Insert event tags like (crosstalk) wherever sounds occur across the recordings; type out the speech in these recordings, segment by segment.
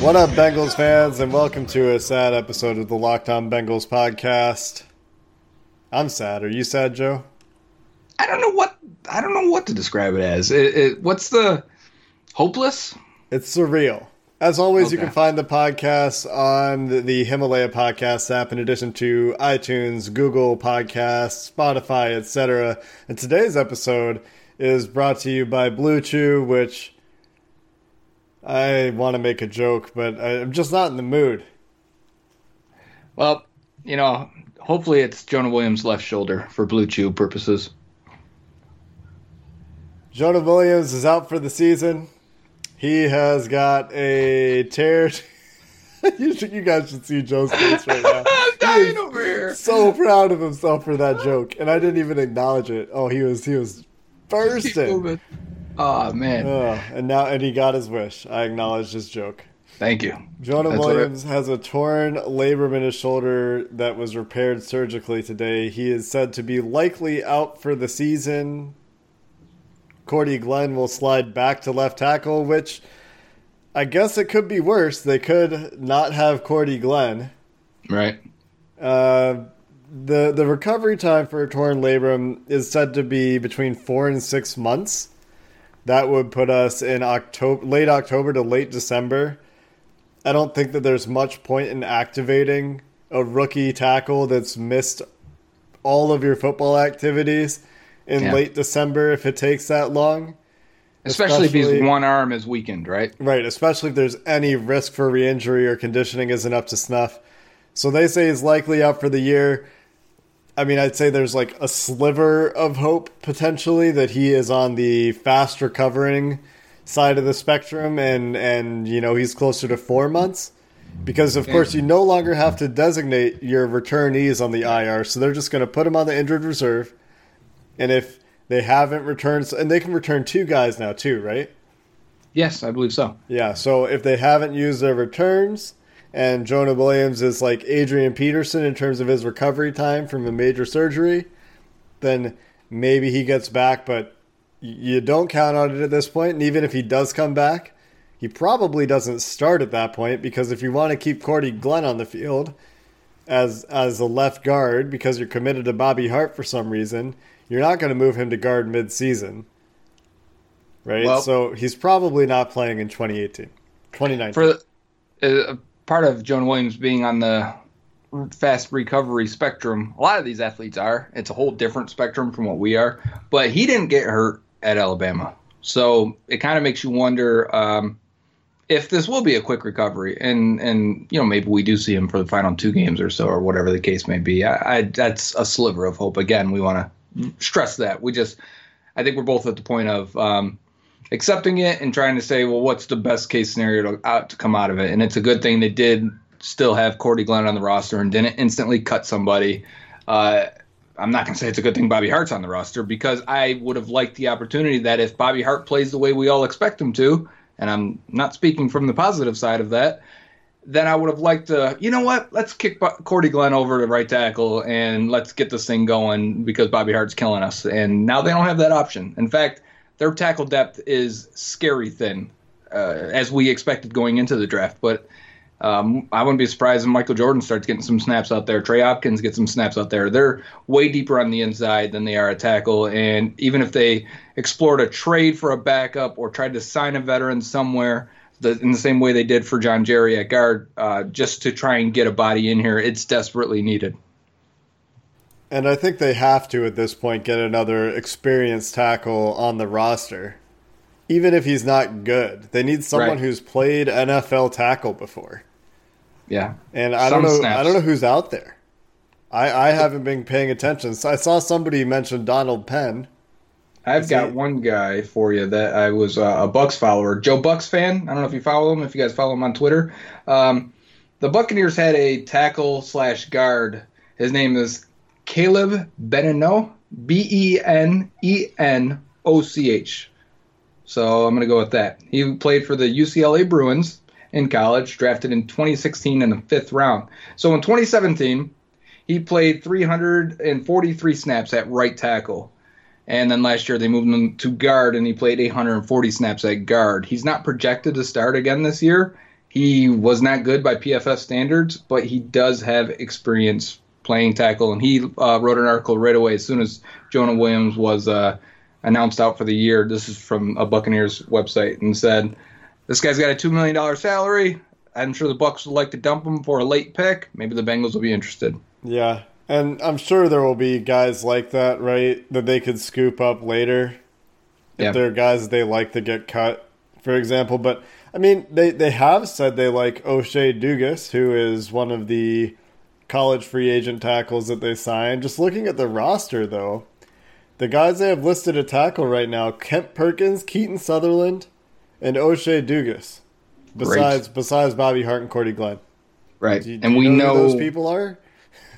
What up, Bengals fans, and welcome to a sad episode of the Locked On Bengals podcast. I'm sad. Are you sad, Joe? I don't know what I don't know what to describe it as. It, it, what's the hopeless? It's surreal. As always, you can find the podcast on the- the Himalaya Podcast app, in addition to iTunes, Google Podcasts, Spotify, etc. And today's episode is brought to you by Blue Chew, which I want to make a joke, but I'm just not in the mood. Well, you know, hopefully it's Jonah Williams' left shoulder for Blue Chew purposes. Jonah Williams is out for the season. He has got a tear. (laughs) you, should, you guys should see Joe's face right now. (laughs) dying over here. So proud of himself for that joke, and I didn't even acknowledge it. Oh, he was he was bursting. Oh man, Oh, and now and he got his wish. I acknowledge his joke. thank you. Jonah That's Williams has a torn labrum in his shoulder that was repaired surgically today. He is said to be likely out for the season. Cordy Glenn will slide back to left tackle, which I guess it could be worse. They could not have Cordy Glenn. Right. Uh, the the recovery time for a torn labrum is said to be between four and six months. That would put us in October, late October to late December. I don't think that there's much point in activating a rookie tackle that's missed all of your football activities in Yeah. late December if it takes that long. Especially, if his one arm is weakened, right? Right, especially if there's any risk for re-injury or conditioning isn't up to snuff. So they say he's likely out for the year. I mean, I'd say there's like a sliver of hope potentially that he is on the fast recovering side of the spectrum, and and you know he's closer to four months because of course you no longer have to designate your returnees on the IR, so they're just going to put him on the injured reserve, and if they haven't returned, and they can return two guys now too, right? Yes, I believe so. Yeah, so if they haven't used their returns, and Jonah Williams is like Adrian Peterson in terms of his recovery time from a major surgery, then maybe he gets back, but you don't count on it at this point. And even if he does come back, he probably doesn't start at that point because if you want to keep Cordy Glenn on the field as as a left guard because you're committed to Bobby Hart for some reason, you're not going to move him to guard mid-season. Right? Well- so he's probably not playing in 2018. 2019. For the, uh, part of Jonah Williams being on the fast recovery spectrum, a lot of these athletes are. It's a whole different spectrum from what we are. But he didn't get hurt at Alabama, so it kind of makes you wonder um, if this will be a quick recovery. And and you know maybe we do see him for the final two games or so, or whatever the case may be. I, I that's a sliver of hope. Again, we want to stress that we just. I think we're both at the point of. Um, accepting it and trying to say, well, what's the best case scenario to, out to come out of it? And it's a good thing they did still have Cordy Glenn on the roster and didn't instantly cut somebody. Uh, I'm not going to say it's a good thing Bobby Hart's on the roster because I would have liked the opportunity that if Bobby Hart plays the way we all expect him to, and I'm not speaking from the positive side of that, then I would have liked to, you know what? Let's kick Cordy Glenn over to right tackle and let's get this thing going because Bobby Hart's killing us. And now they don't have that option. In fact, their tackle depth is scary thin, uh, as we expected going into the draft. But Um, I wouldn't be surprised if Michael Jordan starts getting some snaps out there. Trey Hopkins gets some snaps out there. They're way deeper on the inside than they are at tackle. And even if they explored a trade for a backup or tried to sign a veteran somewhere, the, in the same way they did for John Jerry at guard, uh, just to try and get a body in here, it's desperately needed. And I think they have to at this point get another experienced tackle on the roster. Even if he's not good, they need someone Right. who's played NFL tackle before. Yeah. And I Some don't know. snaps. I don't know who's out there. I, I haven't been paying attention. So I saw somebody mention Donald Penn. I've Is got he- one guy for you that I was uh, a Bucks follower, Joe Bucks fan. I don't know if you follow him. If you guys follow him on Twitter, um, the Buccaneers had a tackle slash guard. His name is Caleb Benenoch, B E N E N O C H. So I'm going to go with that. He played for the UCLA Bruins in college, drafted in 2016 in the fifth round. So in 2017, he played 343 snaps at right tackle. And then last year they moved him to guard, and he played 840 snaps at guard. He's not projected to start again this year. He was not good by PFF standards, but he does have experience playing tackle. And he uh, wrote an article right away as soon as Jonah Williams was uh, announced out for the year. This is from a Buccaneers website, and said, "This guy's got a two million dollar salary. I'm sure the Bucks would like to dump him for a late pick. Maybe the Bengals will be interested." Yeah, and I'm sure there will be guys like that, right? That they could scoop up later. Yeah. If there are guys they like to get cut, for example. But I mean, they they have said they like O'Shea Dugas, who is one of the college free agent tackles that they signed. Just looking at the roster, though, the guys they have listed at tackle right now: Kent Perkins, Keaton Sutherland, and O'Shea Dugas. Besides, besides Bobby Hart and Cordy Glenn, Right, do, you- and do we know, know who those people are.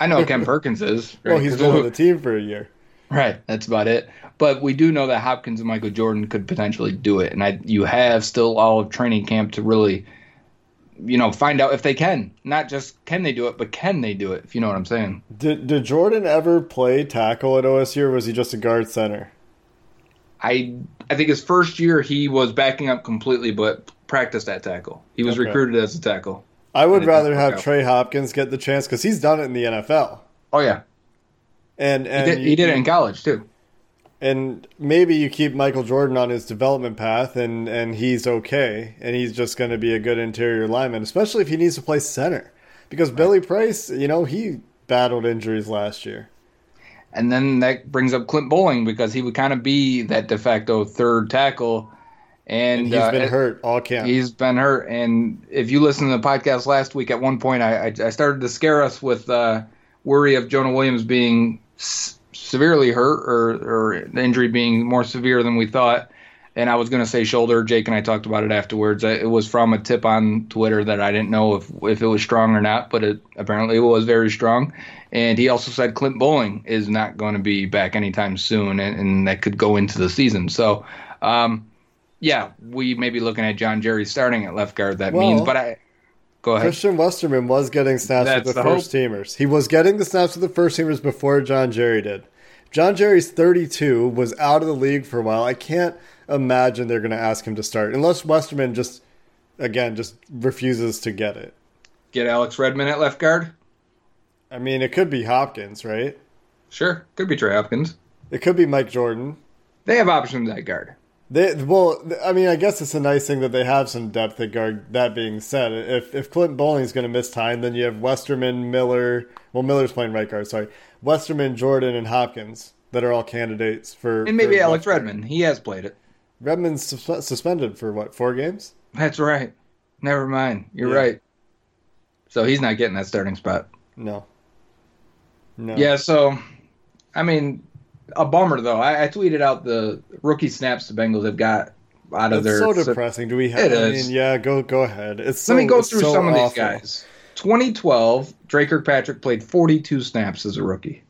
I know Kent (laughs) Perkins is. Right? Well, he's been on the team for a year. Right, that's about it. But we do know that Hopkins and Michael Jordan could potentially do it, and I, you have still all of training camp to really, you know, find out if they can. Not just can they do it, but can they do it? If you know what I'm saying. Did did Jordan ever play tackle at OSU, or was he just a guard center? I I think his first year he was backing up completely, but practiced at tackle. He was Okay. recruited as a tackle. I would rather have out. Trey Hopkins get the chance because he's done it in the NFL, Oh yeah, and he and did, he did it in college too. And maybe you keep Michael Jordan on his development path, and and he's okay, and he's just going to be a good interior lineman, especially if he needs to play center, because Billy Price, you know, he battled injuries last year. And then that brings up Clint Boling because he would kind of be that de facto third tackle. And, And he's uh, been hurt all camp. He's been hurt, and if you listen to the podcast last week, at one point I, I, I started to scare us with uh, worry of Jonah Williams being s- severely hurt or, or the injury being more severe than we thought. And I was going to say shoulder. Jake and I talked about it afterwards. It was from a tip on Twitter that I didn't know if if it was strong or not, but it apparently it was very strong. And he also said Clint Boling is not going to be back anytime soon, and, and that could go into the season. So. Um, yeah, we may be looking at John Jerry starting at left guard. That Well, means, but I go ahead. Christian Westerman was getting snaps That's with the, the hope. first teamers. He was getting the snaps with the first teamers before John Jerry did. John Jerry's 32, was out of the league for a while. I can't imagine they're going to ask him to start unless Westerman just, again, just refuses to get it. Get Alex Redmond at left guard. I mean, it could be Hopkins, right? Sure, could be Trey Hopkins. It could be Mike Jordan. They have options at guard. They well, I mean, I guess it's a nice thing that they have some depth at guard. That being said, if if Clinton Boling's going to miss time, then you have Westerman, Miller. Well, Miller's playing right guard. Sorry, Westerman, Jordan, and Hopkins that are all candidates for. And maybe for Alex guard. Redmond. He has played it. Redmond's sus- suspended for what? Four games? That's right. Never mind. You're Yeah. right. So he's not getting that starting spot. No. No. Yeah. So, I mean, a bummer though. I, I tweeted out the rookie snaps the Bengals have got out of their. It's their. so depressing. Do we have? It I is. mean, yeah. Go go ahead. It's so, Let me go through so some of these guys. 2012, Dre Kirkpatrick played 42 snaps as a rookie.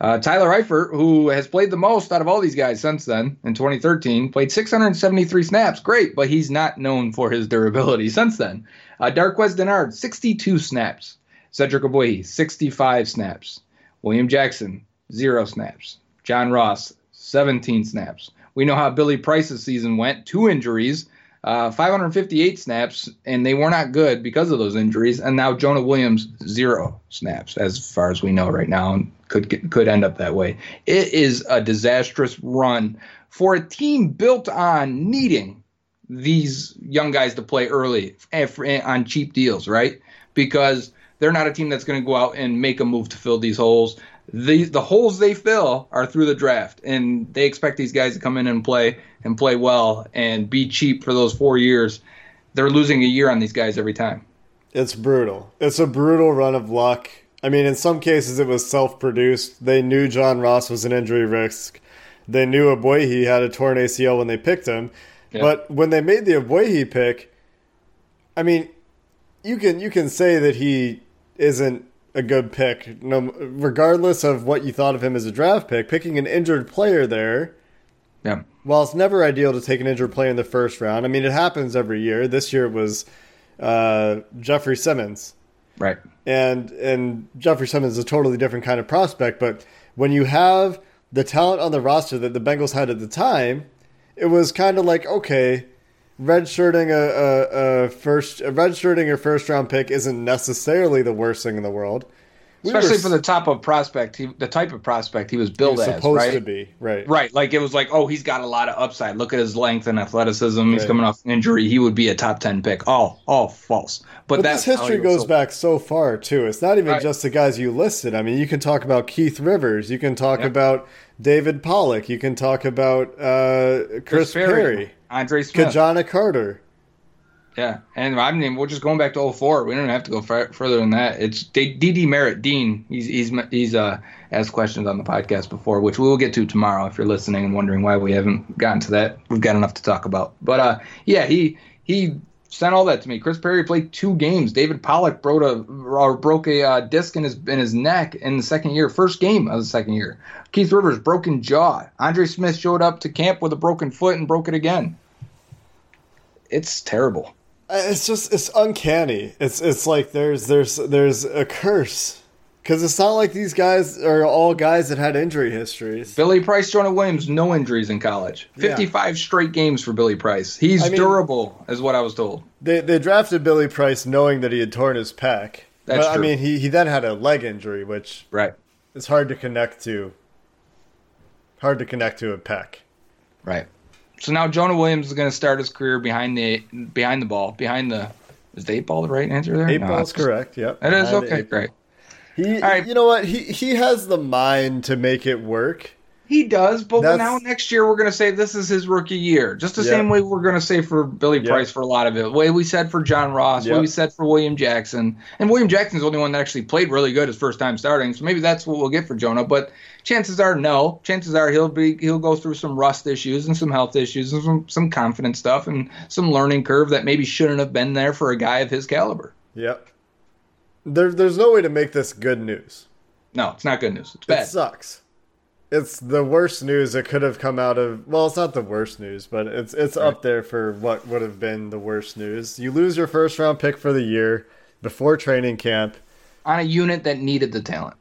Uh, Tyler Eifert, who has played the most out of all these guys since then, in 2013, played 673 snaps. Great, but he's not known for his durability (laughs) since then. Uh, Darqueze Dennard, 62 snaps. Cedric Ogbuehi, 65 snaps. William Jackson, zero snaps. John Ross, 17 snaps. We know how Billy Price's season went, two injuries. Uh, uh, 558 snaps, and they were not good because of those injuries. And now Jonah Williams zero snaps, as far as we know right now, and could could end up that way. It is a disastrous run for a team built on needing these young guys to play early on cheap deals, right? Because they're not a team that's going to go out and make a move to fill these holes. The the holes they fill are through the draft, and they expect these guys to come in and play and play well and be cheap for those four years. They're losing a year on these guys every time. It's brutal. It's a brutal run of luck. I mean, in some cases, it was self produced. They knew John Ross was an injury risk. They knew Ogbuehi had a torn ACL when they picked him. Yeah. But when they made the Ogbuehi pick, I mean, you can you can say that he isn't a good pick, no, regardless of what you thought of him as a draft pick. Picking an injured player there, Yeah. while it's never ideal to take an injured player in the first round. I mean, it happens every year. This year it was uh, Jeffrey Simmons Right. and and Jeffrey Simmons is a totally different kind of prospect. But when you have the talent on the roster that the Bengals had at the time, it was kind of like okay, redshirting a, a, a first a redshirting a first round pick isn't necessarily the worst thing in the world. We were Especially s- for the top of prospect, he, the type of prospect he was he built was as, supposed right? to be right. Right, like it was like, oh, he's got a lot of upside. Look at his length and athleticism. He's coming off an injury. He would be a top ten pick. All, all false. But, But that's this history goes sold. back so far too. It's not even Right. just the guys you listed. I mean, you can talk about Keith Rivers. You can talk Yep. about David Pollack. You can talk about uh, Chris, Perry, Andre Smith. Ki-Jana Carter. Yeah, and I mean, we're just going back to 04. We don't have to go far, further than that. It's D.D. Merritt, Dean. He's he's he's uh, asked questions on the podcast before, which we will get to tomorrow. If you're listening and wondering why we haven't gotten to that, we've got enough to talk about. But uh, yeah, he he sent all that to me. Chris Perry played two games. David Pollack broke a or broke a uh, disc in his in his neck in the second year, first game of the second year. Keith Rivers broken jaw. Andre Smith showed up to camp with a broken foot and broke it again. It's terrible. Uh, It's just it's uncanny. It's it's like there's there's there's a curse because it's not like these guys are all guys that had injury histories. Billy Price, Jonah Williams, no injuries in college. Yeah. 55 straight games for Billy Price. He's I mean- durable, is what I was told. They they drafted Billy Price knowing that he had torn his pec. That's but I mean, he he then had a leg injury, which Right. is hard to connect to. Hard to connect to a pec. Right. So now Jonah Williams is going to start his career behind the behind the ball, behind the is the eight ball the right answer there? Eight No, ball's correct. Yep. It is okay, great. He, right. you know what? He he has the mind to make it work. He does, but That's- now next year we're going to say this is his rookie year, just the Yeah. same way we're going to say for Billy Yeah. Price for a lot of it. The way we said for John Ross, the way we said for William Jackson, and William Jackson's the only one that actually played really good his first time starting. So maybe that's what we'll get for Jonah. But chances are no. Chances are he'll be he'll go through some rust issues and some health issues and some some confidence stuff and some learning curve that maybe shouldn't have been there for a guy of his caliber. Yep. There, there's no way to make this good news. No, it's not good news. It's It sucks. It's the worst news that could have come out of. Well, it's not the worst news, but it's it's up there for what would have been the worst news. You lose your first round pick for the year before training camp. On a unit that needed the talent.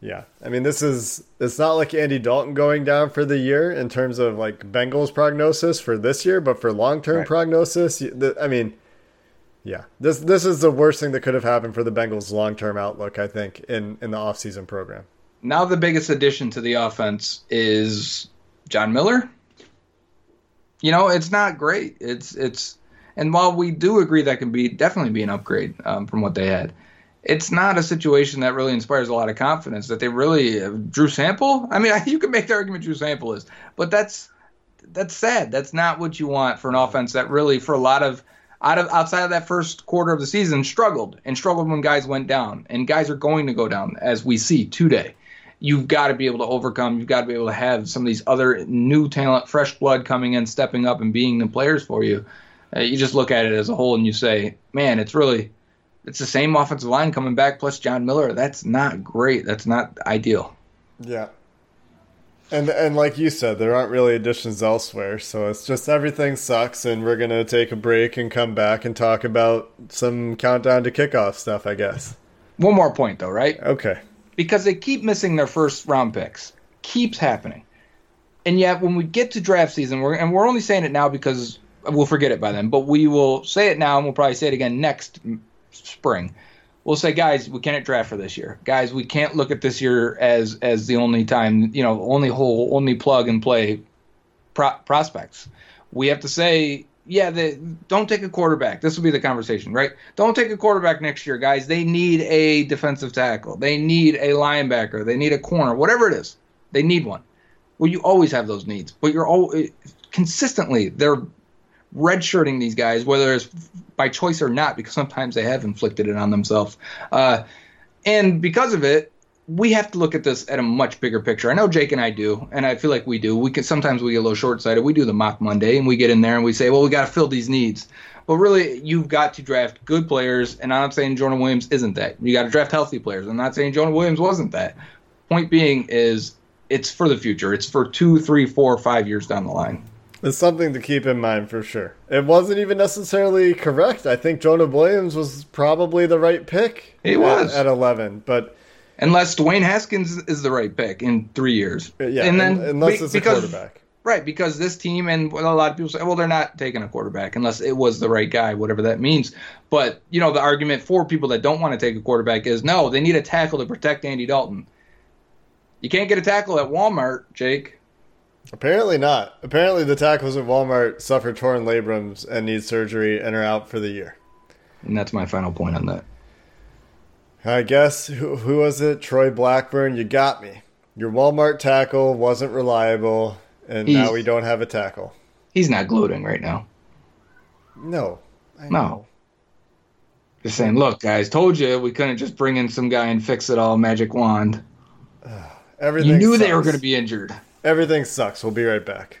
Yeah, I mean this is it's not like Andy Dalton going down for the year in terms of like Bengals prognosis for this year, but for long term Right. prognosis, I mean, yeah, this this is the worst thing that could have happened for the Bengals long term outlook. I think in in the offseason program. Now the biggest addition to the offense is John Miller. You know, it's not great. It's it's and while we do agree that can be definitely be an upgrade um, from what they had, it's not a situation that really inspires a lot of confidence that they really uh, Drew Sample. I mean, (laughs) you can make the argument Drew Sample is, but that's that's sad. That's not what you want for an offense that really for a lot of out of outside of that first quarter of the season struggled and struggled when guys went down and guys are going to go down as we see today you've got to be able to overcome. You've got to be able to have some of these other new talent, fresh blood coming in, stepping up, and being the players for you. Uh, you just look at it as a whole and you say, man, it's really, it's the same offensive line coming back plus John Miller. That's not great. That's not ideal. Yeah. And and like you said, there aren't really additions elsewhere, so it's just everything sucks, and we're gonna take a break and come back and talk about some countdown to kickoff stuff, I guess. One more point though, right? Okay. Because they keep missing their first round picks. Keeps happening. And yet when we get to draft season, we're and we're only saying it now because we'll forget it by then. But we will say it now, and we'll probably say it again next spring. We'll say, guys, we can't draft for this year. Guys, we can't look at this year as as the only time, you know, only whole, only plug and play pro- prospects. We have to say, yeah, the, don't take a quarterback. This will be the conversation, right? Don't take a quarterback next year, guys. They need a defensive tackle. They need a linebacker. They need a corner. Whatever it is, they need one. Well, you always have those needs, but you're all consistently they're redshirting these guys, whether it's by choice or not, because sometimes they have inflicted it on themselves. Uh, and because of it, we have to look at this at a much bigger picture. I know Jake and I do, and I feel like we do. We can sometimes we get a little short sighted. We do the mock Monday, and we get in there and we say, well, we got to fill these needs. But really, you've got to draft good players, and I'm not saying Jordan Williams isn't that. You got to draft healthy players. I'm not saying Jordan Williams wasn't that. Point being is it's for the future. It's for two, three, four, five years down the line. It's something to keep in mind for sure. It wasn't even necessarily correct. I think Jonah Williams was probably the right pick. He at- was. at eleven, but Unless Dwayne Haskins is the right pick in three years. uh, yeah, and then un- unless it's a quarterback. Right, because this team and a lot of people say, well, they're not taking a quarterback unless it was the right guy, whatever that means. But you know, the argument for people that don't want to take a quarterback is no, they need a tackle to protect Andy Dalton. You can't get a tackle at Walmart, Jake. Apparently not. Apparently the tackles at Walmart suffer torn labrums and need surgery and are out for the year. And that's my final point on that. I guess who, who was it? Troy Blackburn. You got me. Your Walmart tackle wasn't reliable, and now we don't have a tackle. He's not gloating right now. No, I No. know. Just saying, look, guys, told you we couldn't just bring in some guy and fix it all, magic wand. (sighs) Everything. You knew they were going to be injured. Everything sucks. We'll be right back.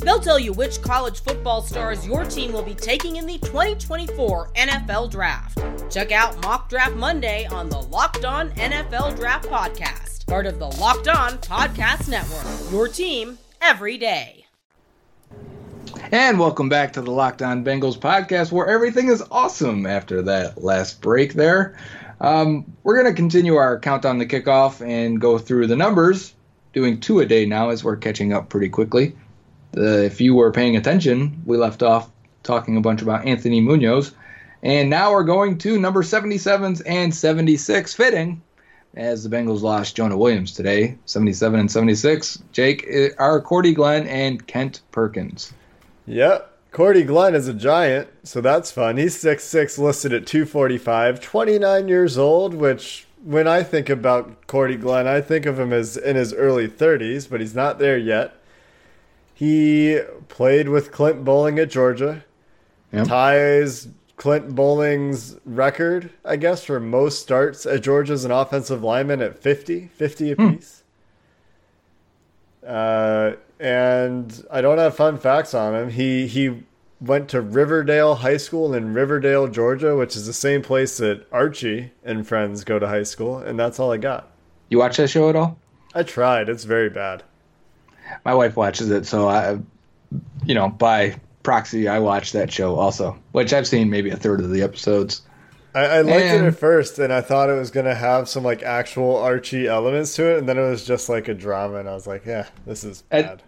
They'll tell you which college football stars your team will be taking in the 2024 NFL Draft. Check out Mock Draft Monday on the Locked On NFL Draft Podcast, part of the Locked On Podcast Network. Your team every day. And welcome back to the Locked On Bengals podcast, where everything is awesome after that last break there. Um, we're going to continue our countdown to kickoff and go through the numbers, doing two a day now as we're catching up pretty quickly. The, if you were paying attention, we left off talking a bunch about Anthony Munoz. And now we're going to number 77s and 76, fitting as the Bengals lost Jonah Williams today, 77 and 76. Jake, eh, are Cordy Glenn and Kent Perkins. Yep. Cordy Glenn is a giant, so that's fun. He's 6'6, listed at 245, 29 years old, which when I think about Cordy Glenn, I think of him as in his early 30s, but he's not there yet. He played with Clint Boling at Georgia, Yep. ties Clint Boling's record, I guess, for most starts at Georgia as an offensive lineman at 50, 50 apiece. Uh, and I don't have fun facts on him. He he went to Riverdale High School in Riverdale, Georgia, which is the same place that Archie and friends go to high school, and that's all I got. You watch that show at all? I tried. It's very bad. My wife watches it, so I, you know, by proxy, I watch that show also, which I've seen maybe a third of the episodes. I, I liked it at first, and I thought it was gonna have some like actual Archie elements to it, and then it was just like a drama, and I was like, yeah, this is bad.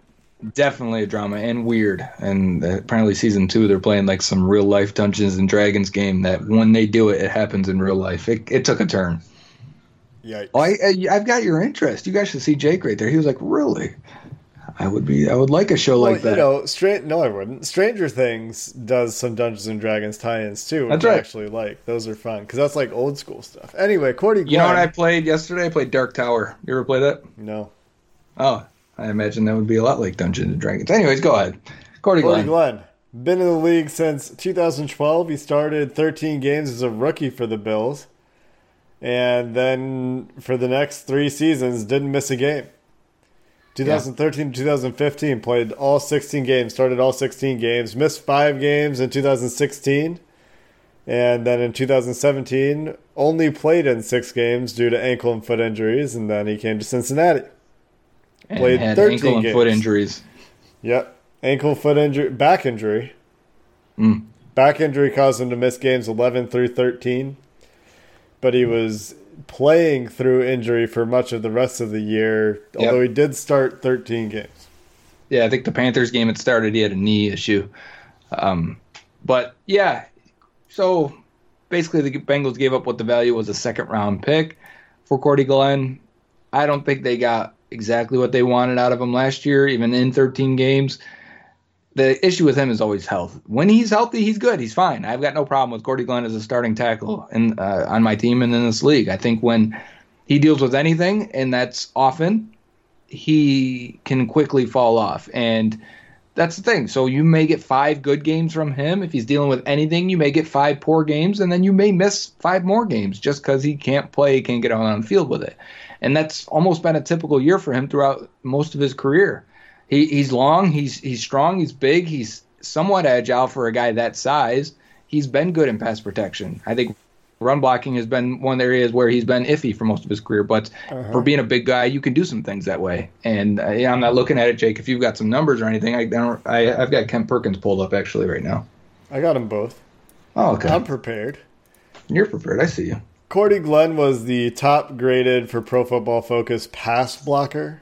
Definitely a drama and weird. And apparently, season two, they're playing like some real life Dungeons and Dragons game that when they do it, it happens in real life. It, it took a turn. Yeah. Oh, I, I, I've got your interest. You guys should see Jake right there. He was like, really? I would be. I would like a show Well, like that. you know, straight. No, I wouldn't. Stranger Things does some Dungeons and Dragons tie-ins too. Which That's I actually like. Those are fun because that's like old school stuff. Anyway, Cordy. you know what I played yesterday? I played Dark Tower. You ever play that? No. Oh, I imagine that would be a lot like Dungeons and Dragons. Anyways, go ahead. Cordy Cordy Glenn. Glenn. Been in the league since 2012. He started 13 games as a rookie for the Bills. And then for the next three seasons, didn't miss a game. 2013 to 2015, played all 16 games, started all 16 games, missed five games in 2016. And then in 2017, only played in six games due to ankle and foot injuries. And then he came to Cincinnati. and Played had 13 ankle and foot injuries. Yep. Ankle, foot injury, back injury. Mm. Back injury caused him to miss games 11 through 13. But he was playing through injury for much of the rest of the year, although he did start 13 games. Yeah, I think the Panthers game it started. He had a knee issue, um, but yeah. So basically, the Bengals gave up what the value was a second round pick for Cordy Glenn. I don't think they got exactly what they wanted out of him last year, even in 13 games. The issue with him is always health. When he's healthy, he's good. He's fine. I've got no problem with Cordy Glenn as a starting tackle in, uh, on my team and in this league. I think when he deals with anything, and that's often, he can quickly fall off. And that's the thing. So you may get five good games from him. If he's dealing with anything, you may get five poor games, and then you may miss five more games just because he can't play, can't get on the field with it. And that's almost been a typical year for him throughout most of his career. He, he's long, he's he's strong, he's big, he's somewhat agile for a guy that size. He's been good in pass protection. I think run blocking has been one of the areas where he's been iffy for most of his career. But for being a big guy, you can do some things that way. And uh, yeah, I'm not looking at it, Jake. If you've got some numbers or anything, I don't. I, I've got Kent Perkins pulled up actually right now. I got them both. Oh, okay. I'm prepared. You're prepared. I see you. Cordy Glenn was the top graded for Pro Football Focus pass blocker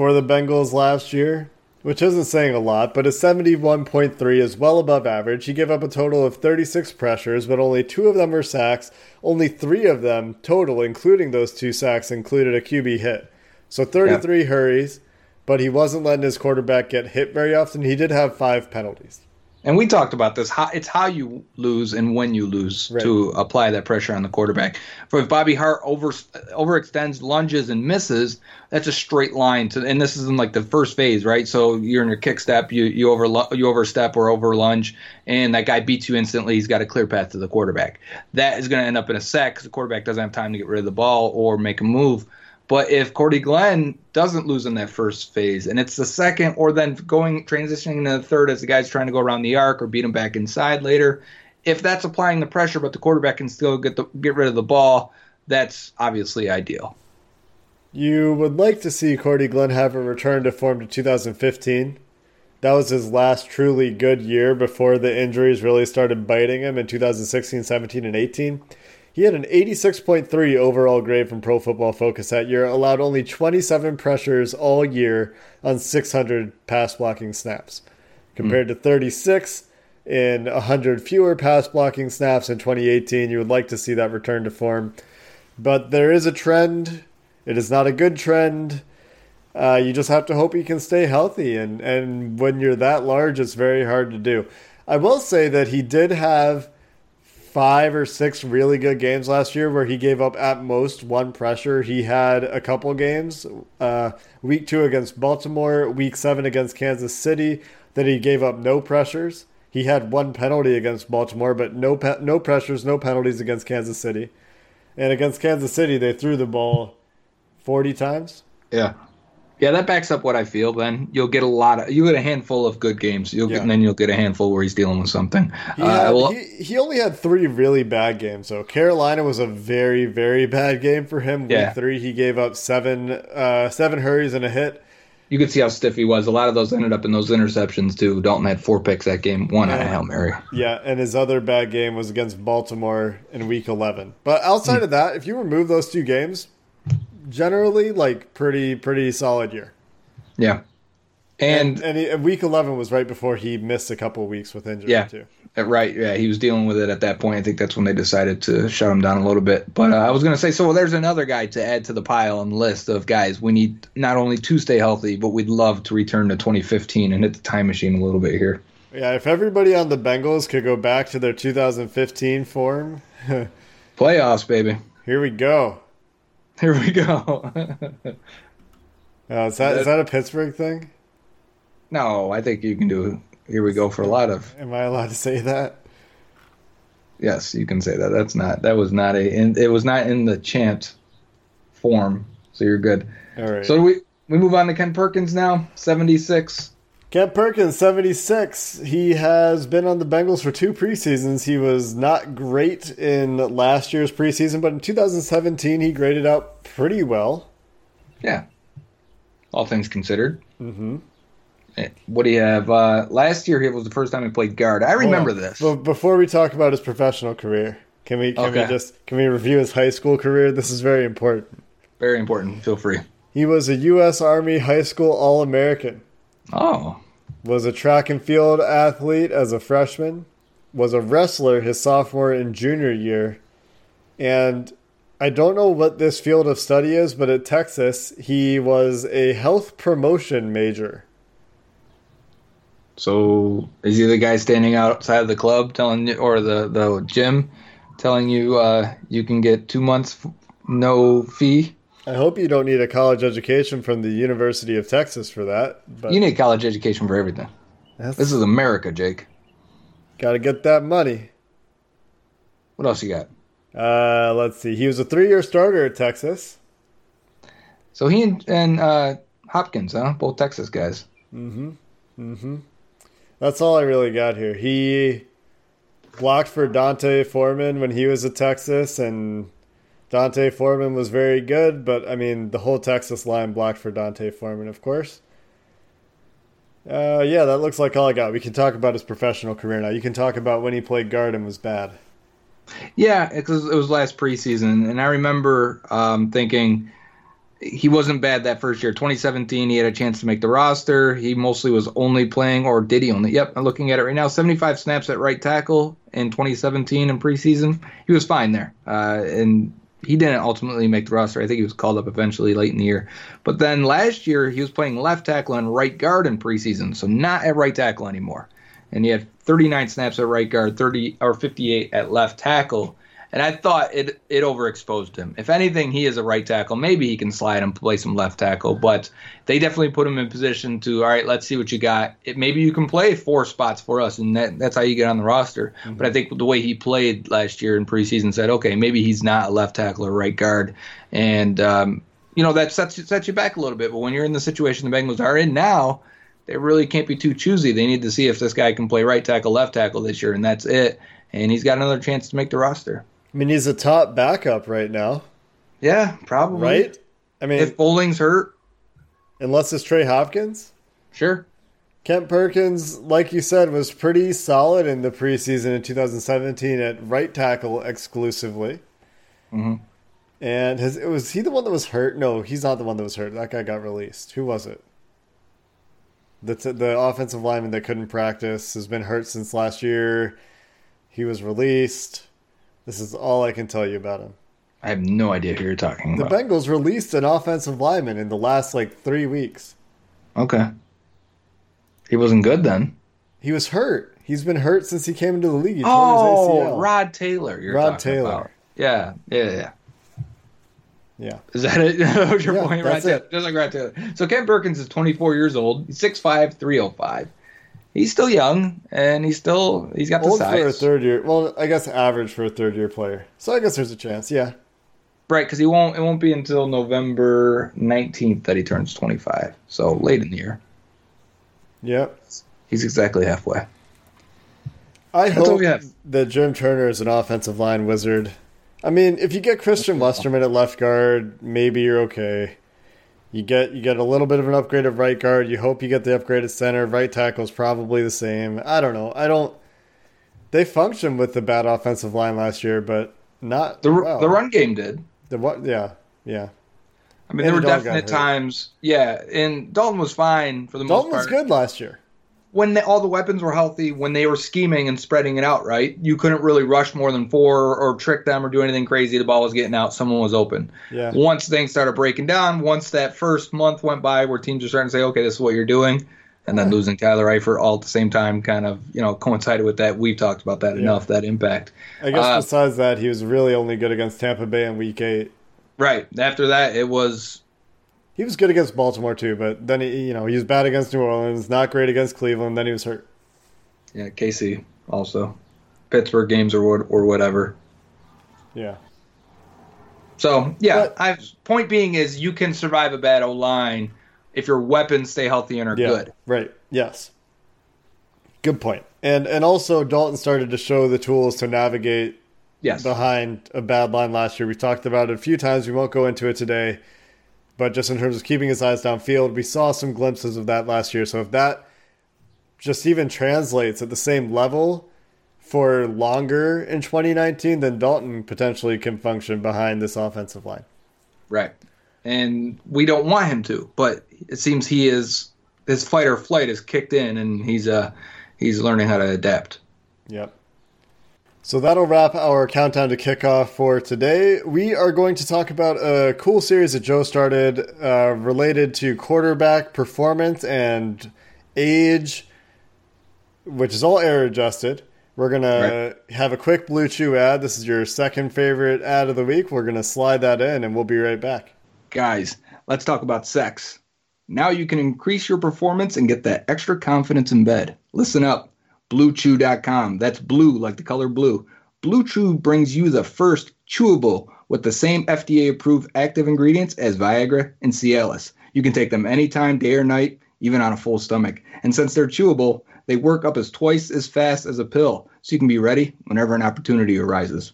for the Bengals last year, which isn't saying a lot, but a 71.3 is well above average. He gave up a total of 36 pressures, but only two of them were sacks. Only three of them total, including those two sacks, included a QB hit. So 33 hurries, but he wasn't letting his quarterback get hit very often. He did have five penalties. And we talked about this. How, it's how you lose and when you lose Right. to apply that pressure on the quarterback. For if Bobby Hart over overextends, lunges, and misses, that's a straight line to. And this is in like the first phase, right? So you're in your kick step, you you over you overstep or over lunge, and that guy beats you instantly. He's got a clear path to the quarterback. That is going to end up in a sack because the quarterback doesn't have time to get rid of the ball or make a move. But if Cordy Glenn doesn't lose in that first phase, and it's the second, or then going transitioning into the third as the guy's trying to go around the arc or beat him back inside later, if that's applying the pressure, but the quarterback can still get the get rid of the ball, that's obviously ideal. You would like to see Cordy Glenn have a return to form to 2015. That was his last truly good year before the injuries really started biting him in 2016, 17, and 18. He had an 86.3 overall grade from Pro Football Focus that year, allowed only 27 pressures all year on 600 pass blocking snaps, compared to 36 in 100 fewer pass blocking snaps in 2018. You would like to see that return to form. But there is a trend. It is not a good trend. Uh, you just have to hope he can stay healthy, and and when you're that large, it's very hard to do. I will say that he did have five or six really good games last year where he gave up at most one pressure. He had a couple games, uh, week two against Baltimore, week seven against Kansas City, that he gave up no pressures. He had one penalty against Baltimore, but no pe- no pressures, no penalties against Kansas City. And against Kansas City, they threw the ball forty times. Yeah. Yeah, that backs up what I feel. Then you'll get a lot of you get a handful of good games. You'll Yeah. get, and then you'll get a handful where he's dealing with something. He, Uh, well, he, he only had three really bad games. So Carolina was a very very bad game for him. Week Yeah. three, he gave up seven uh, seven hurries and a hit. you could see how stiff he was. A lot of those ended up in those interceptions too. Dalton had four picks that game, one on a Yeah. hail mary. Yeah, and his other bad game was against Baltimore in Week eleven. But outside of that, if you remove those two games, generally like pretty pretty solid year. Yeah, and, And, he, Week eleven was right before he missed a couple weeks with injury Yeah. too. Uh, Right, yeah, he was dealing with it at that point. I think that's when they decided to shut him down a little bit. But uh, I was going to say, so there's another guy to add to the pile and list of guys we need not only to stay healthy, but we'd love to return to 2015 and hit the time machine a little bit here. Yeah, if everybody on the Bengals could go back to their 2015 form, (laughs) Playoffs, baby. here we go. Here we go. (laughs) Uh, is that is that a Pittsburgh thing? no, I think you can do. Here we go for a lot of. Am I allowed to say that? Yes, you can say that. That's not. That was not a. In, it was not in the chant form. So you're good. All right. So we we move on to Ken Perkins now. 76. Kent Perkins, 76. He has been on the Bengals for two preseasons. He was not great in last year's preseason, but in 2017 he graded out pretty well. Yeah. all things considered. Mm-hmm. What do you have? Uh, last year, it was the first time he played guard. I remember Hold this. But before we talk about his professional career, can we can Okay. we just can we review his high school career? This is very important. Very important. Feel free. He was a U.S. Army high school All American. Oh, Was a track and field athlete as a freshman. Was a wrestler his sophomore and junior year, and I don't know what this field of study is, but at Texas he was a health promotion major. so is he the guy standing outside of the club telling you, or the the gym, telling you uh, you can get two months no fee? I hope you don't need a college education from the University of Texas for that. But You need college education for everything. that's, This is America, Jake. got to get that money. What else you got? Uh, let's see. He was a three-year starter at Texas. So he and, and uh, Hopkins, huh? Both Texas guys. That's all I really got here. He blocked for D'Onta Foreman when he was at Texas, and D'Onta Foreman was very good. But I mean, the whole Texas line blocked for D'Onta Foreman, of course. Uh, yeah, that looks like all I got. We can talk about his professional career now. You can talk about when he played guard and was bad. Yeah, because it was last preseason, and I remember um, thinking he wasn't bad that first year. 2017, he had a chance to make the roster. He mostly was only playing, or did he only? Yep, I'm looking at it right now. 75 snaps at right tackle in 2017 in preseason. He was fine there, uh, and he didn't ultimately make the roster. I think he was called up eventually late in the year. But then last year, he was playing left tackle and right guard in preseason, so not at right tackle anymore and he had 39 snaps at right guard, 30 or 58 at left tackle. And I thought it it overexposed him. If anything, he is a right tackle. Maybe he can slide and play some left tackle, but they definitely put him in position to all right. Let's see what you got. It, maybe you can play four spots for us, and that, that's how you get on the roster. But I think the way he played last year in preseason said, okay, maybe he's not a left tackle or right guard, and um, you know that sets sets you back a little bit. But when you're in the situation the Bengals are in now, they really can't be too choosy. They need to see if this guy can play right tackle, left tackle this year, and that's it. And he's got another chance to make the roster. I mean, he's a top backup right now, Yeah, probably. right? I mean, If Boling's hurt, unless it's Trey Hopkins. sure. Kent Perkins, like you said, was pretty solid in the preseason in 2017 at right tackle exclusively. Mhm. And his, was he the one that was hurt? No, he's not the one that was hurt. That guy got released. Who was it? The, t- the offensive lineman that couldn't practice has been hurt since last year. He was released. This is all I can tell you about him. I have no idea who you're talking The about. The Bengals released an offensive lineman in the last like three weeks. okay. He wasn't good then. He was hurt. He's been hurt since he came into the league. He Oh, ACL. Rod Taylor. You're Rod Taylor. about. Yeah, yeah, yeah. Yeah. Is that it? (laughs) That was your Yeah, point, Rod that's Taylor. it. Just like Rod Taylor. So Ken Perkins is 24 years old. He's 6'5", 305. He's still young, and he's still he's got the Old size. for a third year. Well, I guess average for a third year player. So I guess there's a chance. Yeah. Right, because he won't. It won't be until November 19th that he turns 25. So late in the year. Yep. He's exactly halfway. I That's hope that Jim Turner is an offensive line wizard. I mean, if you get Christian Westerman at left guard, maybe you're okay. You get you get a little bit of an upgrade at right guard. You hope you get the upgrade at center. Right tackle is probably the same. I don't know. I don't. They functioned with the bad offensive line last year, but not The well. the run game did. The what? Yeah, yeah. I mean, there were Dalton definite times. Yeah, and Dalton was fine for the Dalton most was good last year. When they, all the weapons were healthy, when they were scheming and spreading it out right, you couldn't really rush more than four or trick them or do anything crazy. The ball was getting out, someone was open. Yeah. Once things started breaking down, once that first month went by where teams are starting to say, okay, this is what you're doing, and then losing Tyler Eifert all at the same time kind of, you know, coincided with that. We've talked about that enough, that impact. I guess Uh, besides that, he was really only good against Tampa Bay in Week Eight. Right. After that, it was He was good against Baltimore too, but then he, you know, he was bad against New Orleans, not great against Cleveland. Then he was hurt. yeah, KC also. Pittsburgh games or what or whatever. Yeah, So yeah, But- I point being is you can survive a bad O line if your weapons stay healthy and are yeah, good. right. Yes, good point. And and also Dalton started to show the tools to navigate Yes. behind a bad line last year. We talked about it a few times. We won't go into it today, but just in terms of keeping his eyes downfield, we saw some glimpses of that last year. So if that just even translates at the same level for longer in 2019, then Dalton potentially can function behind this offensive line. Right. And we don't want him to, but it seems he is his fight or flight is kicked in and he's uh he's learning how to adapt. Yep. So that'll wrap our countdown to kickoff for today. We are going to talk about a cool series that Joe started uh, related to quarterback performance and age, which is all era adjusted. We're going to have a quick Blue Chew ad. This is your second favorite ad of the week. We're going to slide that in and we'll be right back. Guys, let's talk about sex. Now you can increase your performance and get that extra confidence in bed. Listen up. BlueChew.com. That's blue like the color blue. Blue Chew brings you the first chewable with the same FDA approved active ingredients as Viagra and Cialis. You can take them anytime, day or night, even on a full stomach. And since they're chewable, they work up as twice as fast as a pill, so you can be ready whenever an opportunity arises.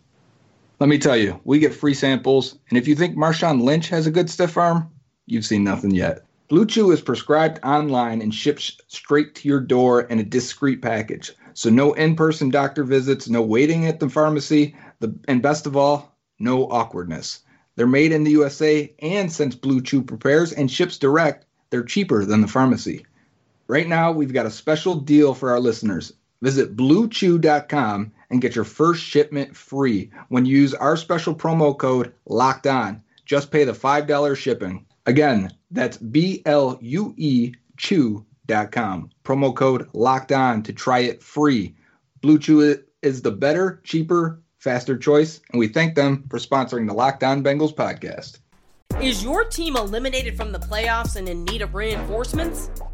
Let me tell you, we get free samples, and if you think Marshawn Lynch has a good stiff arm, you've seen nothing yet. Blue Chew is prescribed online and ships straight to your door in a discreet package. So no in-person doctor visits, no waiting at the pharmacy, the, and best of all, no awkwardness. They're made in the USA, and since Blue Chew prepares and ships direct, they're cheaper than the pharmacy. Right now, we've got a special deal for our listeners. Visit bluechew.com and get your first shipment free when you use our special promo code LOCKED ON. Just pay the $5 shipping. Again, that's B L U E Chew.com. Promo code locked on to try it free. Blue Chew is the better, cheaper, faster choice, and we thank them for sponsoring the Locked On Bengals podcast. Is your team eliminated from the playoffs and in need of reinforcements?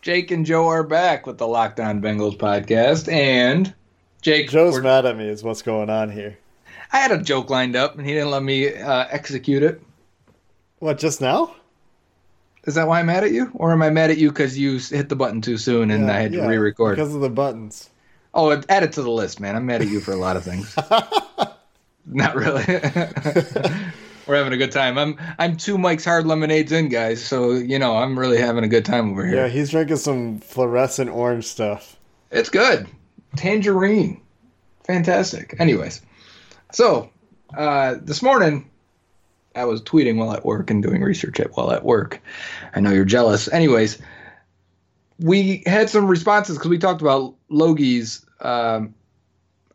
Jake and Joe are back with the Locked On Bengals podcast, and Jake, Joe's mad at me, is what's going on here. I had a joke lined up, and he didn't let me uh, execute it. What, just now? Is that why I'm mad at you, or am I mad at you because you hit the button too soon and Yeah, I had to yeah, re-record? Because of the buttons. Oh, add it to the list, man. I'm mad at you for a lot of things. (laughs) Not really. (laughs) We're having a good time. I'm I'm two Mike's Hard Lemonades in, guys. So you know I'm really having a good time over here. Yeah, he's drinking some fluorescent orange stuff. It's good. Tangerine. Fantastic. Anyways, so uh, this morning I was tweeting while at work and doing research at while at work. I know you're jealous. Anyways, we had some responses because we talked about Logie's um,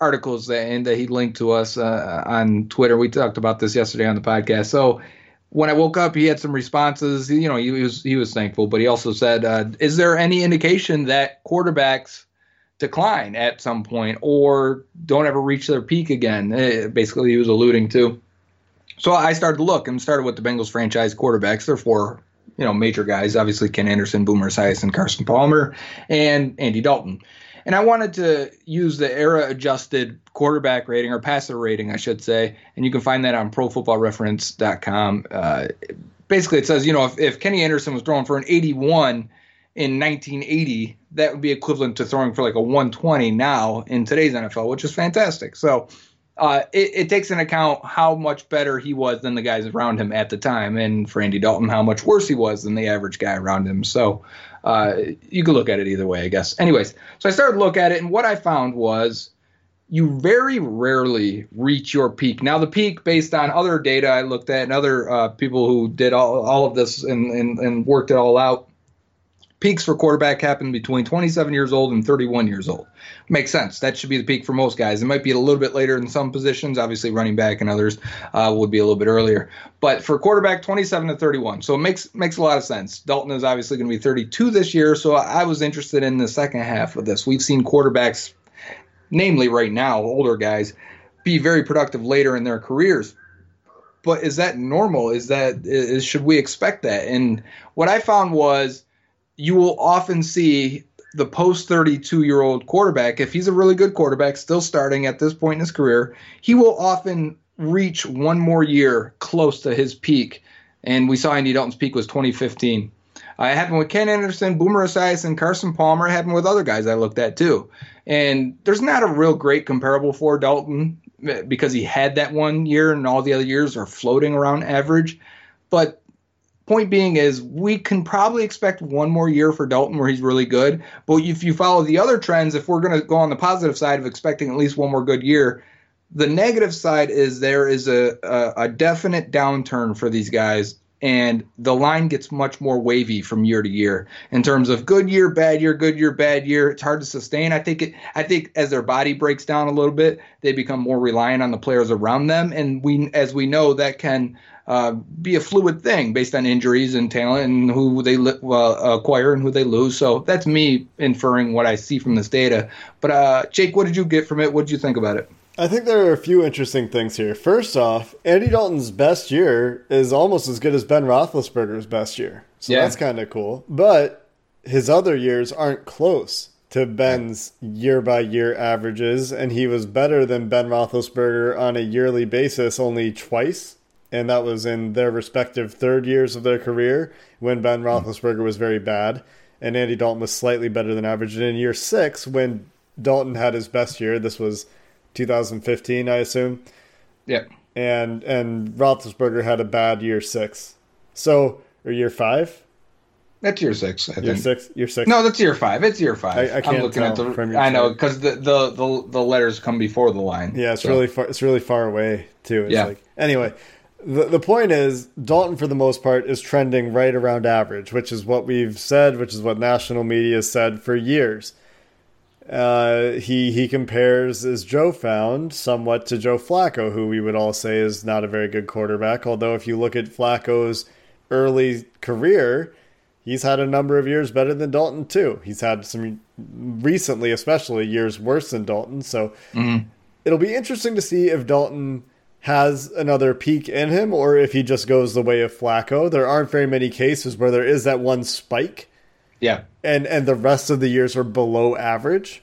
articles that, and that he linked to us uh, on Twitter. We talked about this yesterday on the podcast. So when I woke up, he had some responses. You know, he was he was thankful, but he also said, uh, "Is there any indication that quarterbacks decline at some point or don't ever reach their peak again?" Eh, basically, he was alluding to. So I started to look and started with the Bengals franchise quarterbacks. There are four, you know, major guys. Obviously, Ken Anderson, Boomer Esiason, Carson Palmer, and Andy Dalton. And I wanted to use the era adjusted quarterback rating or passer rating, I should say. And you can find that on profootballreference.com. Uh, basically, it says, you know, if, if Kenny Anderson was throwing for an 81 in 1980, that would be equivalent to throwing for like a 120 now in today's NFL, which is fantastic. So uh, it, it takes into account how much better he was than the guys around him at the time. And for Andy Dalton, how much worse he was than the average guy around him. So uh, you could look at it either way, I guess. Anyways, so I started to look at it, and what I found was you very rarely reach your peak. Now, the peak, based on other data I looked at and other uh, people who did all, all of this and, and, and worked it all out, peaks for quarterback happen between 27 years old and 31 years old. Makes sense. That should be the peak for most guys. It might be a little bit later in some positions. Obviously, running back and others uh, would be a little bit earlier. But for quarterback, 27 to 31. So it makes makes a lot of sense. Dalton is obviously going to be 32 this year. So I was interested in the second half of this. We've seen quarterbacks, namely right now, older guys, be very productive later in their careers. but is that normal? Is that is should we expect that? And what I found was you will often see the post 32 year old quarterback, if he's a really good quarterback, still starting at this point in his career, he will often reach one more year close to his peak. And we saw Andy Dalton's peak was 2015. Uh, it happened with Ken Anderson, Boomer Esiason, and Carson Palmer. It happened with other guys I looked at too. And there's not a real great comparable for Dalton eh, because he had that one year and all the other years are floating around average. But point being is we can probably expect one more year for Dalton where he's really good. But if you follow the other trends, if we're going to go on the positive side of expecting at least one more good year, the negative side is there is a, a, a definite downturn for these guys. And the line gets much more wavy from year to year in terms of good year, bad year, good year, bad year. It's hard to sustain. I think it. I think as their body breaks down a little bit, they become more reliant on the players around them, and we, as we know, that can uh, be a fluid thing based on injuries and talent and who they li- uh, acquire and who they lose. So that's me inferring what I see from this data. But uh, Jake, what did you get from it? What did you think about it? I think there are a few interesting things here. First off, Andy Dalton's best year is almost as good as Ben Roethlisberger's best year. So Yeah. that's kind of cool. But his other years aren't close to Ben's year by year averages, and he was better than Ben Roethlisberger on a yearly basis only twice. And that was in their respective third years of their career when Ben hmm. Roethlisberger was very bad, and Andy Dalton was slightly better than average. And in year six, when Dalton had his best year, this was 2015, I assume Yeah. and and Roethlisberger had a bad year six. So or year five, That's year six, I year think. six, year six. No, that's year five. It's year five. I- I can't am looking at the. I know because the, the the the letters come before the line. yeah, it's So, really far. It's really far away too. It's Yeah. like anyway. The, the point is, Dalton, for the most part, is trending right around average, which is what we've said, which is what national media has said for years. Uh, he he compares, as Joe found, somewhat to Joe Flacco, who we would all say is not a very good quarterback. Although, if you look at Flacco's early career, he's had a number of years better than Dalton too. He's had some recently, especially years worse than Dalton. So it'll be interesting to see if Dalton has another peak in him or if he just goes the way of Flacco. There aren't very many cases where there is that one spike Yeah. and and the rest of the years are below average.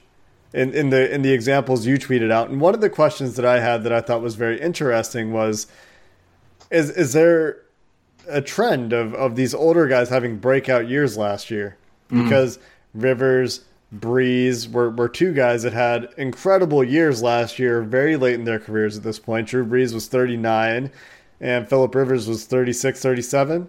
In in the in the examples you tweeted out, and one of the questions that I had that I thought was very interesting was, is is there a trend of of these older guys having breakout years last year? Mm-hmm. Because Rivers, Brees were were two guys that had incredible years last year, very late in their careers at this point. Drew Brees was thirty nine, and Philip Rivers was 36, 37.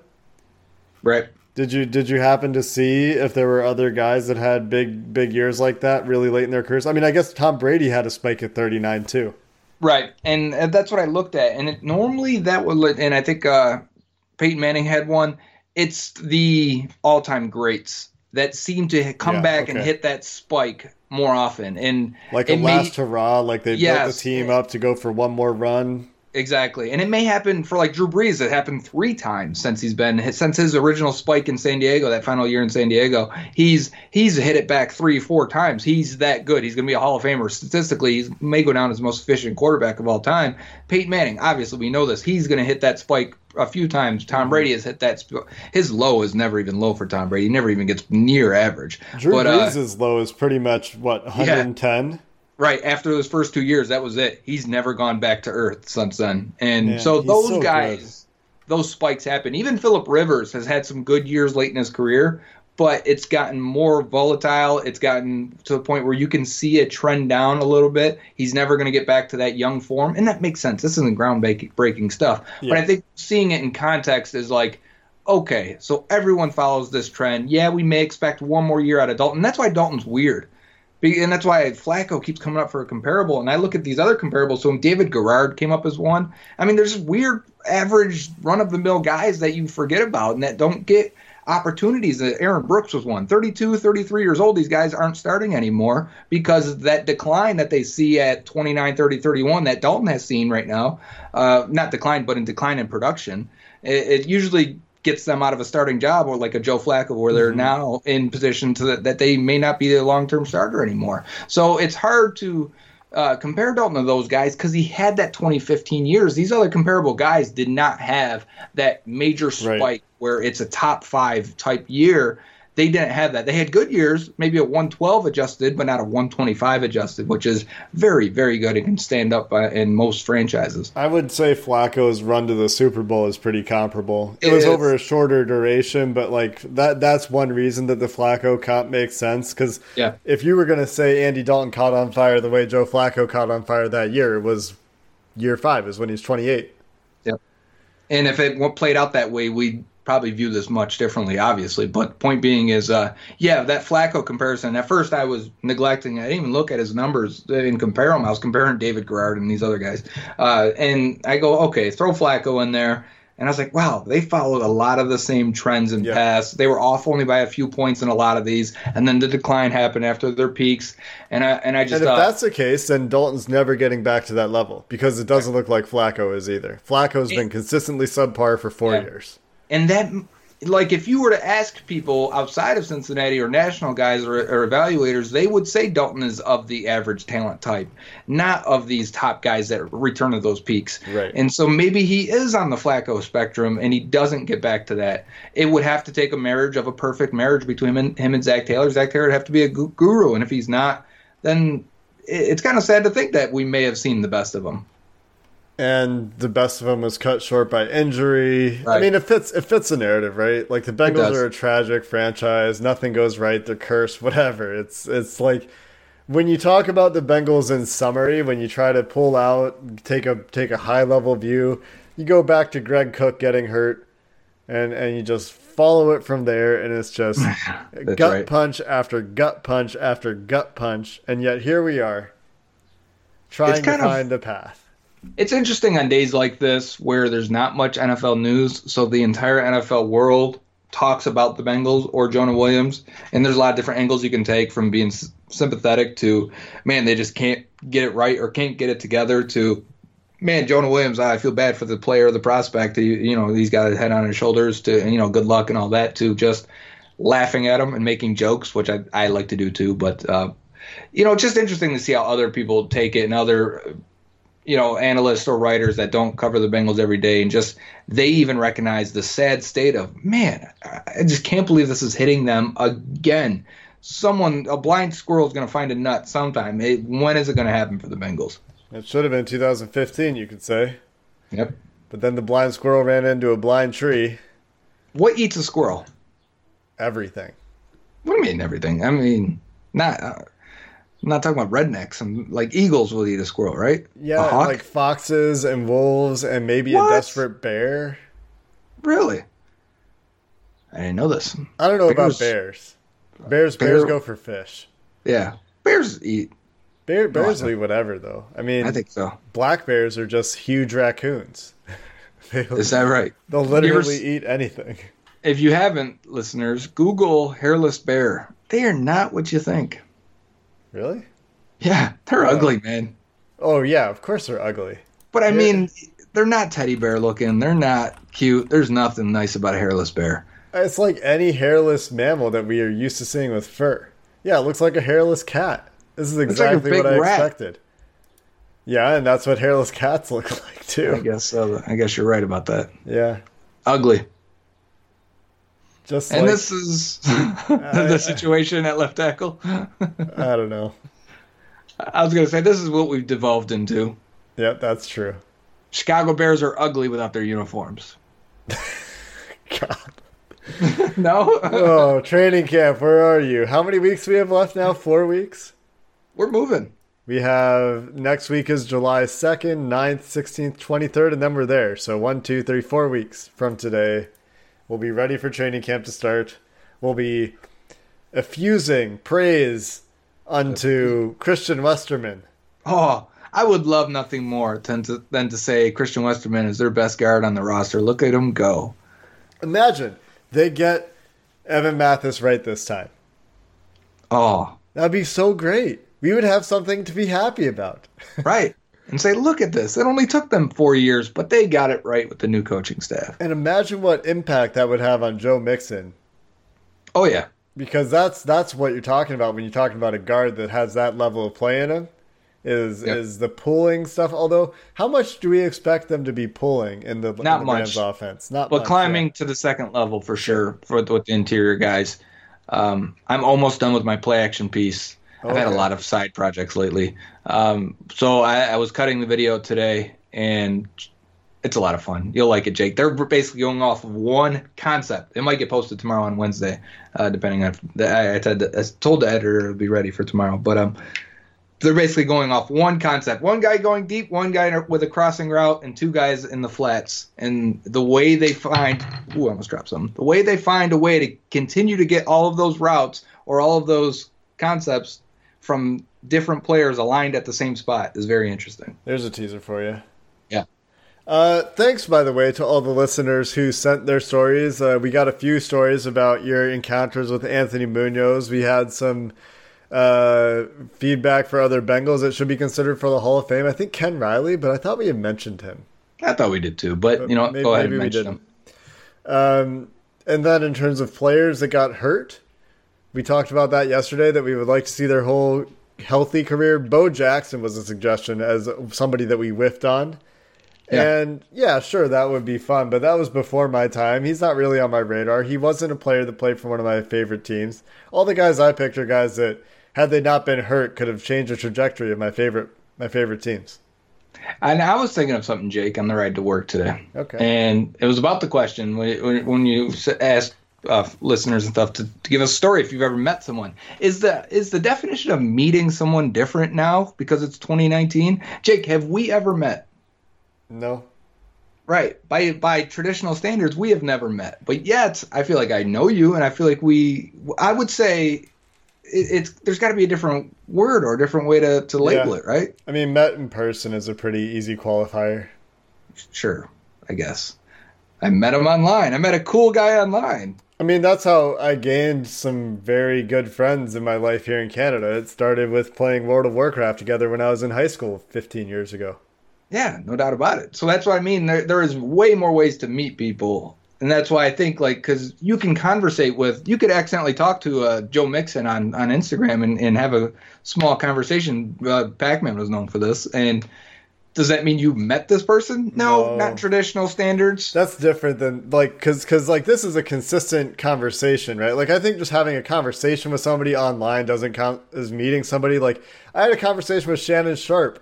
Right. Did you did you happen to see if there were other guys that had big big years like that really late in their careers? I mean, I guess Tom Brady had a spike at 39 too. Right, and, that's what I looked at, and it, normally that would, and I think uh, Peyton Manning had one. It's the all-time greats that seem to come Yeah, back and hit that spike more often, and Like a may- last hurrah, like they built the team up to go for one more run. Exactly, and it may happen for like Drew Brees. It happened three times since he's been since his original spike in San Diego, that final year in San Diego. He's he's hit it back three, four times. He's that good. He's going to be a Hall of Famer. Statistically, he may go down as the most efficient quarterback of all time. Peyton Manning, obviously, we know this. He's going to hit that spike a few times. Tom Brady has hit that. Sp- his low is never even low for Tom Brady. He never even gets near average. Drew but, uh, Brees' low is pretty much what 110. Right after those first two years, that was it. He's never gone back to earth since then. And Man, so those so guys, those spikes happen. Even Philip Rivers has had some good years late in his career, but it's gotten more volatile. It's gotten to the point where you can see a trend down a little bit. He's never going to get back to that young form, and that makes sense. This isn't groundbreaking stuff, but I think seeing it in context is like. Okay, so everyone follows this trend. Yeah, we may expect one more year out of Dalton. That's why Dalton's weird. And that's why Flacco keeps coming up for a comparable. And I look at these other comparables. So David Garrard came up as one. I mean, there's weird, average, run of the mill guys that you forget about and that don't get opportunities. Uh, Aaron Brooks was one. 32, 33 years old. These guys aren't starting anymore because of that decline that they see at 29, 30, 31 that Dalton has seen right now. Uh, not decline, but in decline in production. It, it usually gets them out of a starting job or like a Joe Flacco where they're now in position to that, that they may not be a long-term starter anymore. So it's hard to uh, compare Dalton to those guys because he had that 2015 years. These other comparable guys did not have that major spike Right. where it's a top five type year. They didn't have that. They had good years, maybe a 112 adjusted, but not a 125 adjusted, which is very, very good and can stand up uh, in most franchises. I would say Flacco's run to the Super Bowl is pretty comparable. It, It was is. over a shorter duration, but like that that's one reason that the Flacco comp makes sense cuz Yeah. if you were going to say Andy Dalton caught on fire the way Joe Flacco caught on fire that year, it was year 5 is when he's 28. And if it played out that way, we'd probably view this much differently, obviously. But point being is, uh, yeah, that Flacco comparison. At first, I was neglecting. I didn't even look at his numbers and compare them. I was comparing David Garrard and these other guys. Uh, and I go, okay, throw Flacco in there. And I was like, wow, they followed a lot of the same trends in Yeah. pass. They were off only by a few points in a lot of these, and then the decline happened after their peaks. And I and I just And if thought, that's the case, then Dalton's never getting back to that level because it doesn't look like Flacco is either. Flacco's been consistently subpar for 4 Yeah. years. And that like if you were to ask people outside of Cincinnati or national guys or, or evaluators, they would say Dalton is of the average talent type, not of these top guys that return to those peaks. Right. And so maybe he is on the Flacco spectrum and he doesn't get back to that. It would have to take a marriage of a perfect marriage between him and, him and Zac Taylor. Zac Taylor would have to be a guru, and if he's not, then it's kind of sad to think that we may have seen the best of him. And the best of them was cut short by injury. I mean, it fits it fits the narrative, right? Like the Bengals are a tragic franchise. Nothing goes right. They're cursed. (laughs) Whatever. It's it's like when you talk about the Bengals in summary, when you try to pull out, take a take a high level view, you go back to Greg Cook getting hurt, and and you just follow it from there, and it's just (laughs) gut right. punch after gut punch after gut punch, and yet here we are, trying to kind of- find a path. It's interesting on days like this where there's not much NFL news, so the entire NFL world talks about the Bengals or Jonah Williams, and there's a lot of different angles you can take from being sympathetic to, man, they just can't get it right or can't get it together to, man, Jonah Williams, I feel bad for the player, the prospect. You, you know, he's got his head on his shoulders to, you know, good luck and all that to just laughing at him and making jokes, which I, I like to do too. But, uh, you know, it's just interesting to see how other people take it and other you know analysts or writers that don't cover the Bengals every day and just they even recognize the sad state of man I just can't believe this is hitting them again someone a blind squirrel is going to find a nut sometime it, when is it going to happen for the Bengals It should have been 2015, you could say. yep But then the blind squirrel ran into a blind tree. what eats a squirrel Everything. what do you mean everything I mean not uh, I'm not talking about rednecks I'm like eagles will eat a squirrel right Yeah, a hawk like foxes and wolves and maybe What? a desperate bear. really I didn't know this I don't know about Bears- bears. Bears, bears go for fish. yeah bears eat Bear, bears eat whatever, though. I mean, I think so black bears are just huge raccoons. (laughs) is that right they'll ever literally eat anything. if you haven't, listeners, Google hairless bear. They are not what you think. Really? Yeah, they're ugly, man. Oh yeah, of course they're ugly. But I Yeah. mean, they're not teddy bear looking. They're not cute. There's nothing nice about a hairless bear. It's like any hairless mammal that we are used to seeing with fur. Yeah, it looks like a hairless cat. This is exactly big what I rat. expected. Yeah, and that's what hairless cats look (laughs) like too. I guess so. I guess you're right about that. Yeah, Ugly. Just And like this is (laughs) uh, (laughs) the situation at left tackle. (laughs) I don't know. I was going to say this is what we've devolved into. Yeah, that's true. Chicago Bears are ugly without their uniforms. God. no, Oh, training camp. Where are you? How many weeks we have left now? Four weeks. we're moving. We have next week is July 2nd, 9th, 16th, 23rd, and then we're there. So one, two, three, four weeks from today. We'll be ready for training camp to start. We'll be effusing praise unto Christian Westerman. Oh, I would love nothing more than to, than to say Christian Westerman is their best guard on the roster. Look at him go. Imagine they get Evan Mathis right this time. Oh, That'd be so great. We would have something to be happy about. (laughs) right. And say, look at this. It only took them four years, but they got it right with the new coaching staff. And imagine what impact that would have on Joe Mixon. Oh, yeah. because that's that's what you're talking about when you're talking about a guard that has that level of play in him. is Yep. is the pulling stuff. Although, how much do we expect them to be pulling in the, in Not the much. Rams offense? Not But much, climbing yeah. to the second level for sure for with the interior guys. Um, I'm almost done with my play action piece. I've had a lot of side projects lately. Um, so I, I was cutting the video today, and it's a lot of fun. You'll like it, Jake. They're basically going off of one concept. It might get posted tomorrow on Wednesday, uh, depending on. The, I, I, told the, I told the editor it'll be ready for tomorrow, but um, they're basically going off one concept. One guy going deep, one guy with a crossing route, and two guys in the flats. And the way they find, ooh, I almost dropped something. The way they find a way to continue to get all of those routes or all of those concepts from different players aligned at the same spot is very interesting. There's a teaser for you. Yeah. Uh, thanks, by the way, to all the listeners who sent their stories. Uh, we got a few stories about your encounters with Anthony Munoz. We had some uh, feedback for other Bengals that should be considered for the Hall of Fame. I think Ken Riley, but I thought we had mentioned him. I thought we did too, but, you know, maybe- go ahead maybe and we mention didn't. them. Um, and then in terms of players that got hurt, we talked about that yesterday. That we would like to see their whole healthy career. Bo Jackson was a suggestion as somebody that we whiffed on. Yeah. And yeah, sure, that would be fun, but that was before my time. He's not really on my radar. He wasn't a player that played for one of my favorite teams. All the guys I picked are guys that, had they not been hurt, could have changed the trajectory of my favorite my favorite teams. And I was thinking of something, Jake, on the ride to work today. Okay. And it was about the question when, when, you asked uh, listeners and stuff to, to give us a story if you've ever met someone. Is the is the definition of meeting someone different now because it's 2019? Jake, have we ever met? No, Right. By by traditional standards, we have never met. But yet, I feel like I know you, and I feel like we. I would say it, it's there's got to be a different word or a different way to to label Yeah. it, right? I mean met in person is a pretty easy qualifier. Sure, I guess. I met him online. I met a cool guy online. I mean, that's how I gained some very good friends in my life here in Canada. It started with playing World of Warcraft together when I was in high school 15 years ago. Yeah, no doubt about it. So that's what I mean. There, there is way more ways to meet people, and that's why I think like because you can conversate with, you could accidentally talk to uh, Joe Mixon on on Instagram and, and have a small conversation. Uh, Pac-Man was known for this, and does that mean you met this person? No, No. not traditional standards. That's different than like cuz cuz like this is a consistent conversation, right? Like I think just having a conversation with somebody online doesn't count as meeting somebody. Like I had a conversation with Shannon Sharpe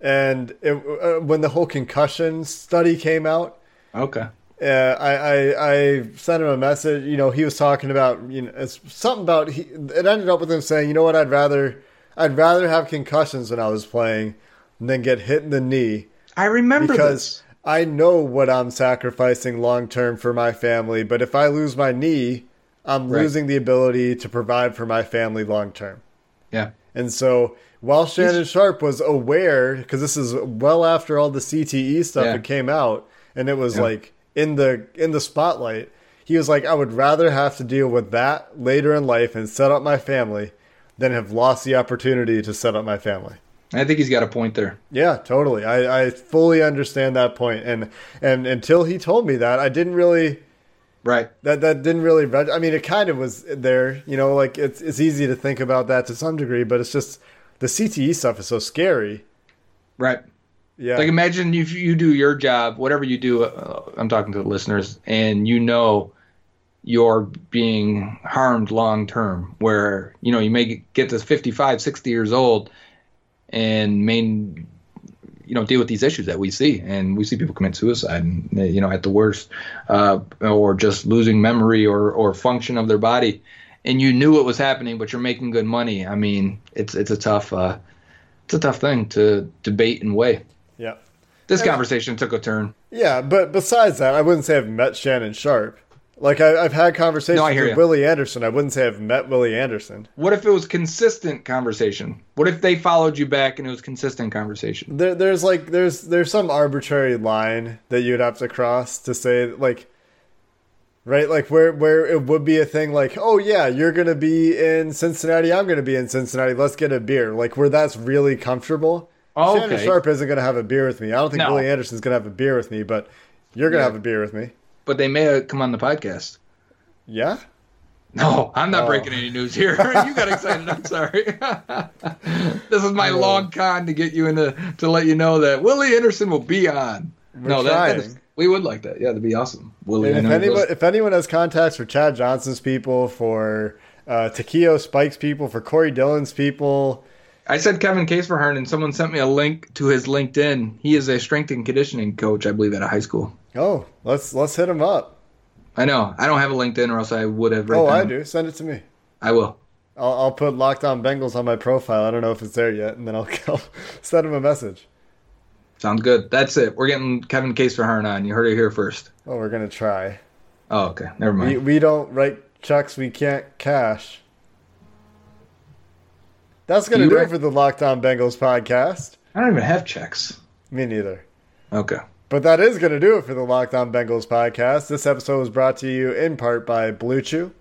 and it, uh, when the whole concussion study came out, Okay. uh, I, I I sent him a message. You know, he was talking about you know it's something about he. It ended up with him saying, you know what, I'd rather I'd rather have concussions when I was playing than get hit in the knee I remember because this. I know what I'm sacrificing long term for my family. But if I lose my knee, I'm Right. losing the ability to provide for my family long term. Yeah. And so while Shannon Sharpe was aware, because this is well after all the CTE stuff Yeah. that came out, and it was Yeah. like in the in the spotlight, he was like, I would rather have to deal with that later in life and set up my family than have lost the opportunity to set up my family. I think he's got a point there. Yeah, totally. I, I fully understand that point, and and until he told me that, I didn't really Right. that that didn't really. I mean, it kind of was there, you know. Like it's it's easy to think about that to some degree, but it's just the CTE stuff is so scary. Right. Yeah, Like imagine if you do your job, whatever you do. Uh, I'm talking to the listeners, and you know you're being harmed long term. Where you know you may get to 55, 60 years old, and main you know deal with these issues that we see, and we see people commit suicide, you know at the worst, uh, or just losing memory or or function of their body. And you knew it was happening, but you're making good money. I mean, it's it's a tough uh, it's a tough thing to debate and weigh. yeah, This conversation took a turn. yeah. But besides that, I wouldn't say I've met Shannon Sharpe. Like I, I've had conversations No, I hear with ya. Willie Anderson. I wouldn't say I've met Willie Anderson. What if it was consistent conversation? What if they followed you back and it was consistent conversation? There, there's like there's there's some arbitrary line that you'd have to cross to say like right like where where it would be a thing like oh yeah you're gonna be in cincinnati i'm gonna be in cincinnati let's get a beer like where that's really comfortable Oh, shannon sharpe isn't gonna have a beer with me i don't think No. willie anderson's gonna have a beer with me but you're gonna Yeah. have a beer with me But they may come on the podcast. yeah No, I'm not Oh. breaking any news here. (laughs) you got excited. I'm sorry. (laughs) this is my Oh. long con to get you into to let you know that Willie Anderson will be on. We're no, that, that is, we would like that. Yeah, that'd be awesome. Willie, if anyone, if anyone has contacts for Chad Johnson's people, for uh, Takeo Spikes' people, for Corey Dillon's people, I said Kevin Kaesviharn, and someone sent me a link to his LinkedIn. He is a strength and conditioning coach, I believe, at a high school. Oh, let's let's hit him up. I know. I don't have a LinkedIn, or else I would have. oh, I do. Send it to me. I will. I'll, I'll put Locked On Bengals on my profile. I don't know if it's there yet, and then I'll, (laughs) I'll send him a message. Sounds good. That's it. We're getting Kevin Kaesviharn on. You heard it here first. Oh, we're gonna try. Oh, okay. Never mind. we don't write checks we can't cash. That's gonna You do it for the Locked On Bengals podcast. I don't even have checks. Me neither. Okay. But that is going to do it for the Locked On Bengals podcast. This episode was brought to you in part by Blue Chew.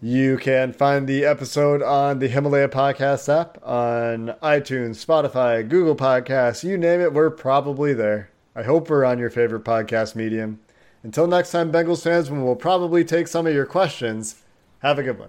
You can find the episode on the Himalaya Podcast app, on iTunes, Spotify, Google Podcasts, you name it, we're probably there. I hope we're on your favorite podcast medium. Until next time, Bengals fans, when we'll probably take some of your questions, have a good one.